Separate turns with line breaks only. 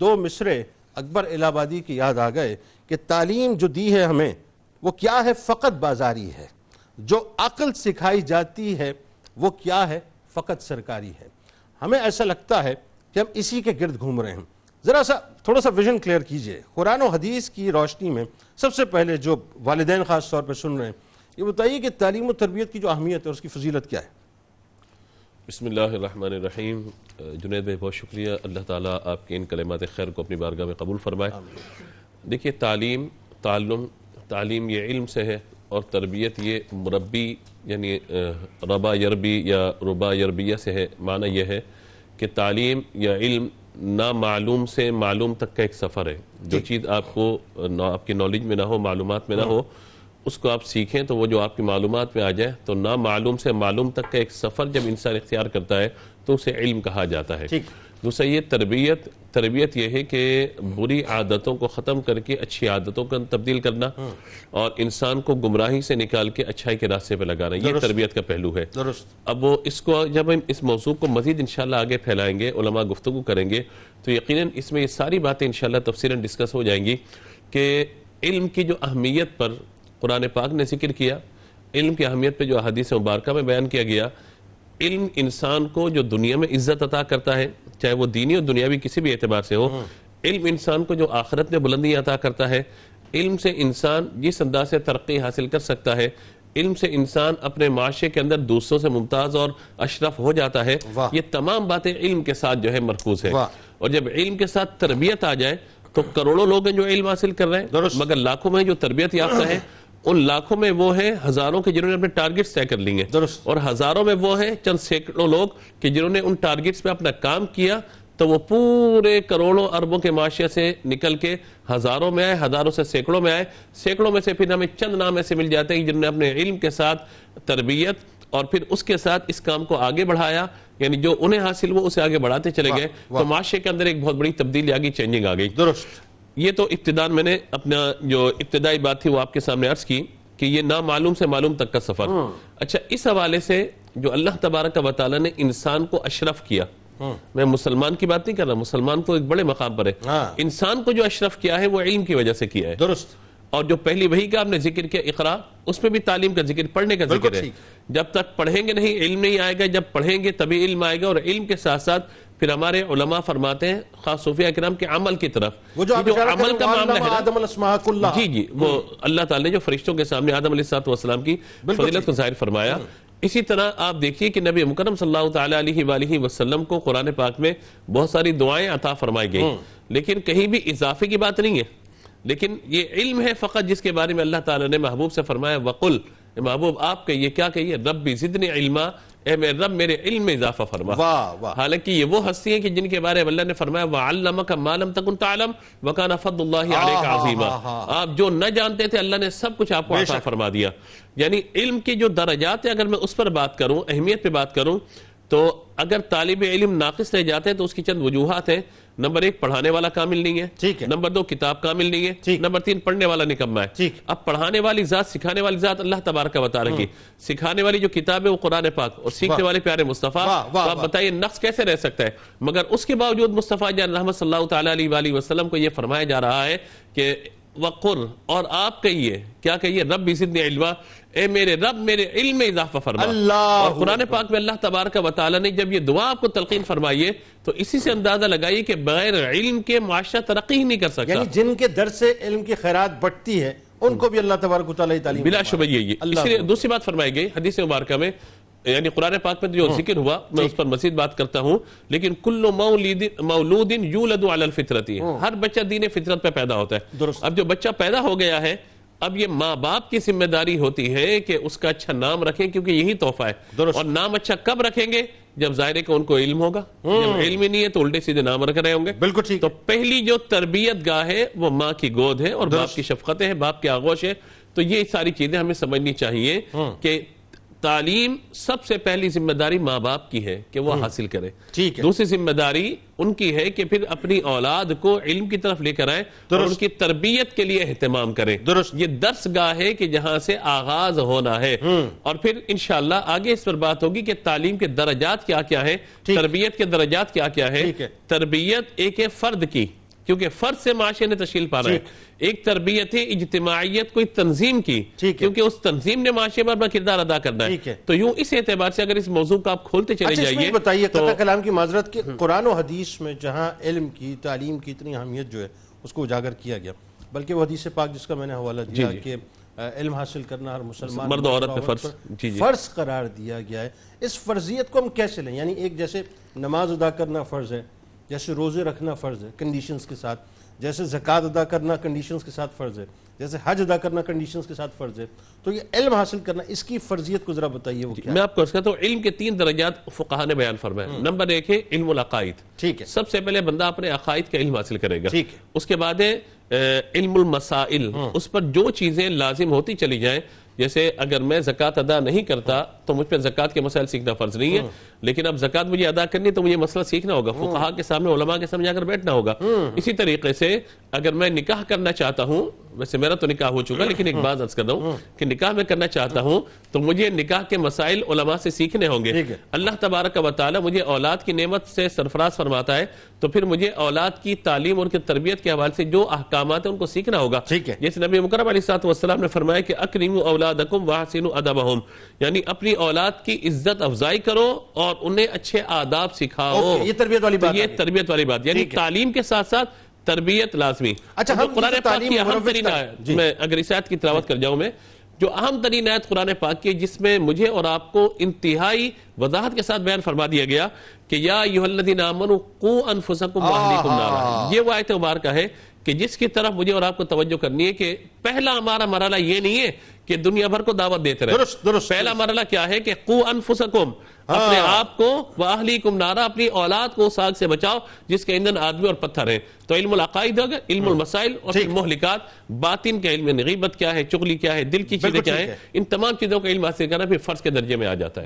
دو مصرے اکبر الہ آبادی کی یاد آ گئے کہ تعلیم جو دی ہے ہمیں، وہ کیا ہے؟ فقط بازاری ہے۔ جو عقل سکھائی جاتی ہے، وہ کیا ہے؟ فقط سرکاری ہے۔ ہمیں ایسا لگتا ہے کہ ہم اسی کے گرد گھوم رہے ہیں۔ ذرا سا، تھوڑا سا ویژن کلیئر کیجیے۔ قرآن و حدیث کی روشنی میں سب سے پہلے جو والدین خاص طور پہ سن رہے ہیں، یہ بتائیے کہ تعلیم و تربیت کی جو اہمیت ہے، اس کی فضیلت کیا ہے؟
بسم اللہ الرحمن الرحیم۔ جنید بھائی بہت شکریہ۔ اللہ تعالیٰ آپ کے ان کلمات خیر کو اپنی بارگاہ میں قبول فرمائے۔ دیکھیے تعلیم تعلم تعلیم یہ علم سے ہے اور تربیت یہ مربی یعنی ربا یربی یا ربا یربیہ سے ہے۔ معنی یہ ہے کہ تعلیم یا علم نامعلوم سے معلوم تک کا ایک سفر ہے۔ جو جی۔ چیز آپ کو آپ کی نالج میں نہ ہو معلومات میں نہ ہو اس کو آپ سیکھیں تو وہ جو آپ کی معلومات میں آ جائے تو نامعلوم سے معلوم تک کا ایک سفر جب انسان اختیار کرتا ہے تو اسے علم کہا جاتا ہے۔ دوسرا یہ تربیت تربیت یہ ہے کہ بری عادتوں کو ختم کر کے اچھی عادتوں کا تبدیل کرنا ہاں۔ اور انسان کو گمراہی سے نکال کے اچھائی کے راستے پہ لگانا یہ تربیت کا پہلو ہے۔ اب وہ اس کو جب ہم اس موضوع کو مزید انشاءاللہ آگے پھیلائیں گے علماء گفتگو کریں گے تو یقیناً اس میں یہ ساری باتیں انشاءاللہ تفصیلاً ڈسکس ہو جائیں گی کہ علم کی جو اہمیت پر قرآن پاک نے ذکر کیا علم کی اہمیت پہ جو حدیث مبارکہ میں بیان کیا گیا علم انسان کو جو دنیا میں عزت عطا کرتا ہے چاہے وہ دینی اور دنیاوی کسی بھی اعتبار سے ہو علم انسان کو جو آخرت میں بلندی عطا کرتا ہے علم سے انسان جس انداز سے ترقی حاصل کر سکتا ہے علم سے انسان اپنے معاشرے کے اندر دوسروں سے ممتاز اور اشرف ہو جاتا ہے۔ یہ تمام باتیں علم کے ساتھ جو ہے مرکوز ہے اور جب علم کے ساتھ تربیت آ جائے تو کروڑوں لوگ ہیں جو علم حاصل کر رہے ہیں مگر لاکھوں میں جو تربیت یافتہ ہے ان لاکھوں میں وہ ہیں ہزاروں کے جنہوں نے اپنے ٹارگٹس طے کر لی ہیں اور ہزاروں میں وہ ہیں چند سینکڑوں لوگ کہ جنہوں نے ان ٹارگٹس پہ اپنا کام کیا تو وہ پورے کروڑوں اربوں کے معاشرے سے نکل کے ہزاروں میں آئے ہزاروں سے سینکڑوں میں آئے۔ سینکڑوں میں سے پھر ہمیں چند نام ایسے مل جاتے ہیں جنہوں نے اپنے علم کے ساتھ تربیت اور پھر اس کے ساتھ اس کام کو آگے بڑھایا۔ یعنی جو انہیں حاصل وہ اسے آگے بڑھاتے چلے گئے۔ تو معاشرے کے اندر ایک بہت بڑی تبدیلی آگئی چینجنگ آ گئی۔ درست۔ یہ تو ابتدان میں نے اپنا جو ابتدائی بات تھی وہ آپ کے سامنے عرض کی کہ یہ نامعلوم سے معلوم تک کا سفر ہاں۔ اچھا اس حوالے سے جو اللہ تبارک و تعالیٰ نے انسان کو اشرف کیا ہاں۔ میں مسلمان کی بات نہیں کر رہا مسلمان کو ایک بڑے مقام پر ہے ہاں۔ انسان کو جو اشرف کیا ہے وہ علم کی وجہ سے کیا ہے درست اور جو پہلی وہی کا آپ نے ذکر کیا اقرا اس میں بھی تعلیم کا ذکر پڑھنے کا ذکر ہے جب تک پڑھیں گے نہیں علم نہیں آئے گا جب پڑھیں گے تبھی علم آئے گا اور علم کے ساتھ ساتھ پھر ہمارے علماء فرماتے ہیں خاص صوفیہ اکرام کے عمل کی طرف۔ وہ جو عمل کا معاملہ ہے جی جی وہ اللہ تعالی نے جو فرشتوں کے سامنے آدم علیہ السلام کی فضیلت کو ظاہر فرمایا۔ اسی طرح آپ دیکھیے کہ نبی مکرم صلی اللہ تعالی علیہ وآلہ وسلم کو قرآن پاک میں بہت ساری دعائیں عطا فرمائی گئی۔ لیکن کہیں بھی اضافے کی بات نہیں ہے۔ لیکن یہ علم ہے فقط جس کے بارے میں اللہ تعالی نے محبوب سے فرمایا۔ وقل محبوب آپ کہیے کیا کہیے؟ ربی زدنی علمہ اے میرے رب میرے علم میں اضافہ فرما۔ حالانکہ یہ وہ ہستی ہیں کہ جن کے بارے میں اللہ نے فرمایا وَعَلَّمَكَ مَا لَمْ تَكُنْ تَعْلَمْ وَكَانَ فَضُّ اللَّهِ عَلَيْكَ عَظِيمًا۔ آپ جو نہ جانتے تھے اللہ نے سب کچھ آپ کو عطا فرما دیا۔ یعنی علم کی جو درجات ہیں اگر میں اس پر بات کروں اہمیت پہ بات کروں تو اگر طالب علم ناقص رہ جاتے ہیں تو اس کی چند وجوہات ہیں۔ نمبر ایک پڑھانے والا کامل نہیں ہے۔ نمبر دو کتاب کامل نہیں ہے۔ نمبر تین پڑھنے والا نکمہ ہے۔ اب پڑھانے والی ذات سکھانے والی ذات اللہ تبارک بتا رہی سکھانے والی جو کتاب ہے وہ قرآن پاک۔ اور سیکھنے والے پیارے مصطفیٰ آپ بتائیے نقص کیسے رہ سکتا ہے؟ مگر اس کے باوجود مصطفیٰ جان رحمت صلی اللہ تعالیٰ علیہ وسلم کو یہ فرمایا جا رہا ہے کہ وقر اور آپ کہیے کیا کہیے؟ رب بھی زدنی علمہ اے میرے رب میرے علم میں اضافہ فرما۔ اور قرآن پاک میں اللہ تبارک و تعالی نے جب یہ دعا آپ کو تلقین فرمائیے تو اسی سے اندازہ لگائیے کہ بغیر علم کے معاشرہ ترقی ہی نہیں کر سکتا۔
یعنی جن کے در سے علم کی خیرات بڑھتی ہے ان کو بھی اللہ تبارک و تعالی تعلیم
بلا شبہ یہ دوسری بات فرمائی گئی حدیث مبارکہ میں۔ یعنی قرآن پاک میں جو ذکر ہوا میں اس پر مزید بات کرتا ہوں لیکن کل مولود یولد علی الفطرتی ہر بچہ دین فطرت پہ پیدا ہوتا ہے۔ اب جو بچہ پیدا ہو گیا ہے اب یہ ماں باپ کی ذمہ داری ہوتی ہے کہ اس کا اچھا نام رکھیں کیونکہ یہی تحفہ ہے۔ اور نام اچھا کب رکھیں گے؟ جب ظاہر ہے کہ ان کو علم ہوگا۔ جب علم ہی نہیں ہے تو الٹے سیدھے نام رکھ رہے ہوں گے۔ بالکل ٹھیک تو پہلی جو تربیت گاہ ہے وہ ماں کی گود ہے اور باپ کی شفقتیں ہیں باپ کی آغوش ہے تو یہ ساری چیزیں ہمیں سمجھنی چاہیے کہ تعلیم سب سے پہلی ذمہ داری ماں باپ کی ہے کہ وہ حاصل کرے دوسری ذمہ داری ان کی ہے کہ پھر اپنی اولاد کو علم کی طرف لے کر آئیں اور ان کی تربیت کے لیے اہتمام کریں۔ یہ درس گاہ ہے کہ جہاں سے آغاز ہونا ہے۔ اور پھر انشاءاللہ آگے اس پر بات ہوگی کہ تعلیم کے درجات کیا کیا ہیں تربیت کے درجات کیا کیا ہیں۔ تربیت ایک ہے فرد کی۔ کیونکہ فرد سے معاشرے نے تشکیل پانا ہے۔ ایک تربیت اجتماعیت کوئی تنظیم کی۔ کیونکہ اس تنظیم نے معاشرے پر اپنا کردار ادا کرنا
ہے۔
تو یوں اس اعتبار سے اگر اس موضوع کا آپ کھولتے چلے
اچھا
جائیے
بتائیے کلام کی معذرت کہ قرآن و حدیث میں جہاں علم کی تعلیم کی اتنی اہمیت جو ہے اس کو اجاگر کیا گیا۔ بلکہ وہ حدیث پاک جس کا میں نے حوالہ دیا
جی۔
کہ آ، علم حاصل کرنا ہر مسلمان
مرد عورت پہ فرض۔
پر
جی، جی۔
فرض قرار دیا گیا ہے۔ اس فرضیت کو ہم کیسے لیں؟ یعنی ایک جیسے نماز ادا کرنا فرض ہے۔ جیسے روزے رکھنا فرض ہے کنڈیشنز کے ساتھ۔ جیسے زکوٰۃ ادا کرنا کنڈیشنز کے ساتھ فرض ہے۔ جیسے حج ادا کرنا کنڈیشنز کے ساتھ فرض ہے۔ تو یہ علم حاصل کرنا اس کی فرضیت کو ذرا بتائیے وہ کیا
میں آپ کو کرتا ہوں علم کے تین درجات فقہ نے بیان فرمائے۔ نمبر ایک ہے علم العقائد۔
ٹھیک ہے۔
سب سے پہلے بندہ اپنے عقائد کا علم حاصل کرے گا۔
ٹھیک ہے۔
اس کے بعد ہے علم المسائل۔ اس پر جو چیزیں لازم ہوتی چلی جائیں جیسے اگر میں زکوٰۃ ادا نہیں کرتا تو مجھ پہ زکوٰۃ کے مسائل سیکھنا فرض نہیں ہے لیکن اب زکوٰۃ مجھے ادا کرنی تو مجھے مسئلہ سیکھنا ہوگا فقہا کے سامنے علماء کے سامنے جا کر بیٹھنا ہوگا۔ اسی طریقے سے اگر میں نکاح کرنا چاہتا ہوں ویسے میرا تو نکاح ہو چکا لیکن ایک بات عرض کر رہا ہوں کہ نکاح میں کرنا چاہتا ہوں تو مجھے نکاح کے مسائل علماء سے سیکھنے ہوں گے۔ اللہ تبارک و تعالی مجھے اولاد کی نعمت سے سرفراز فرماتا ہے تو پھر مجھے اولاد کی تعلیم اور کی تربیت کے حوالے سے جو احکامات ہیں ان کو سیکھنا ہوگا۔ جیسے نبی مکرم علیہ والسلام نے فرمایا کہ اکرموا اولادکم واحسنوا ادبہم یعنی اپنی اولاد کی عزت افزائی کرو اور انہیں اچھے آداب سکھاؤ۔
یہ تربیت والی بات
یہ۔ تربیت والی بات یعنی تعلیم کے ساتھ ساتھ تربیت لازمی.
اچھا،
جو
ہم
قرآن پاک کی اہم ترین آیت
جی۔
میں اگر اس آیت کی تلاوت کر جاؤں میں جو اہم ترین آیت قرآن پاک کی جس میں مجھے اور آپ کو انتہائی وضاحت کے ساتھ بیان فرما دیا گیا کہ یا ایھا الذین آمنوا قوا انفسکم واہلیکم نارا۔ یہ وہ آیت مبارکہ ہے کہ جس کی طرف مجھے اور آپ کو توجہ کرنی ہے کہ پہلا ہمارا مرحلہ یہ نہیں ہے کہ دنیا بھر کو دعوت دیتے رہے۔
درست درست
پہلا مرحلہ کیا ہے کہ قو انفسکم اپنے آپ کو واہلیکم نارا اپنی اولاد کو ساگ سے بچاؤ جس کے ایندھن آدمی اور پتھر ہیں۔ تو علم العقائد ہوگا علم المسائل اور پھر مہلکات۔ باطن کا علم غیبت کیا ہے چغلی کیا ہے دل کی چیزیں کیا ہیں؟
ہے۔
ان تمام چیزوں کا علم حاصل کرنا پھر فرض کے درجے میں آ جاتا ہے۔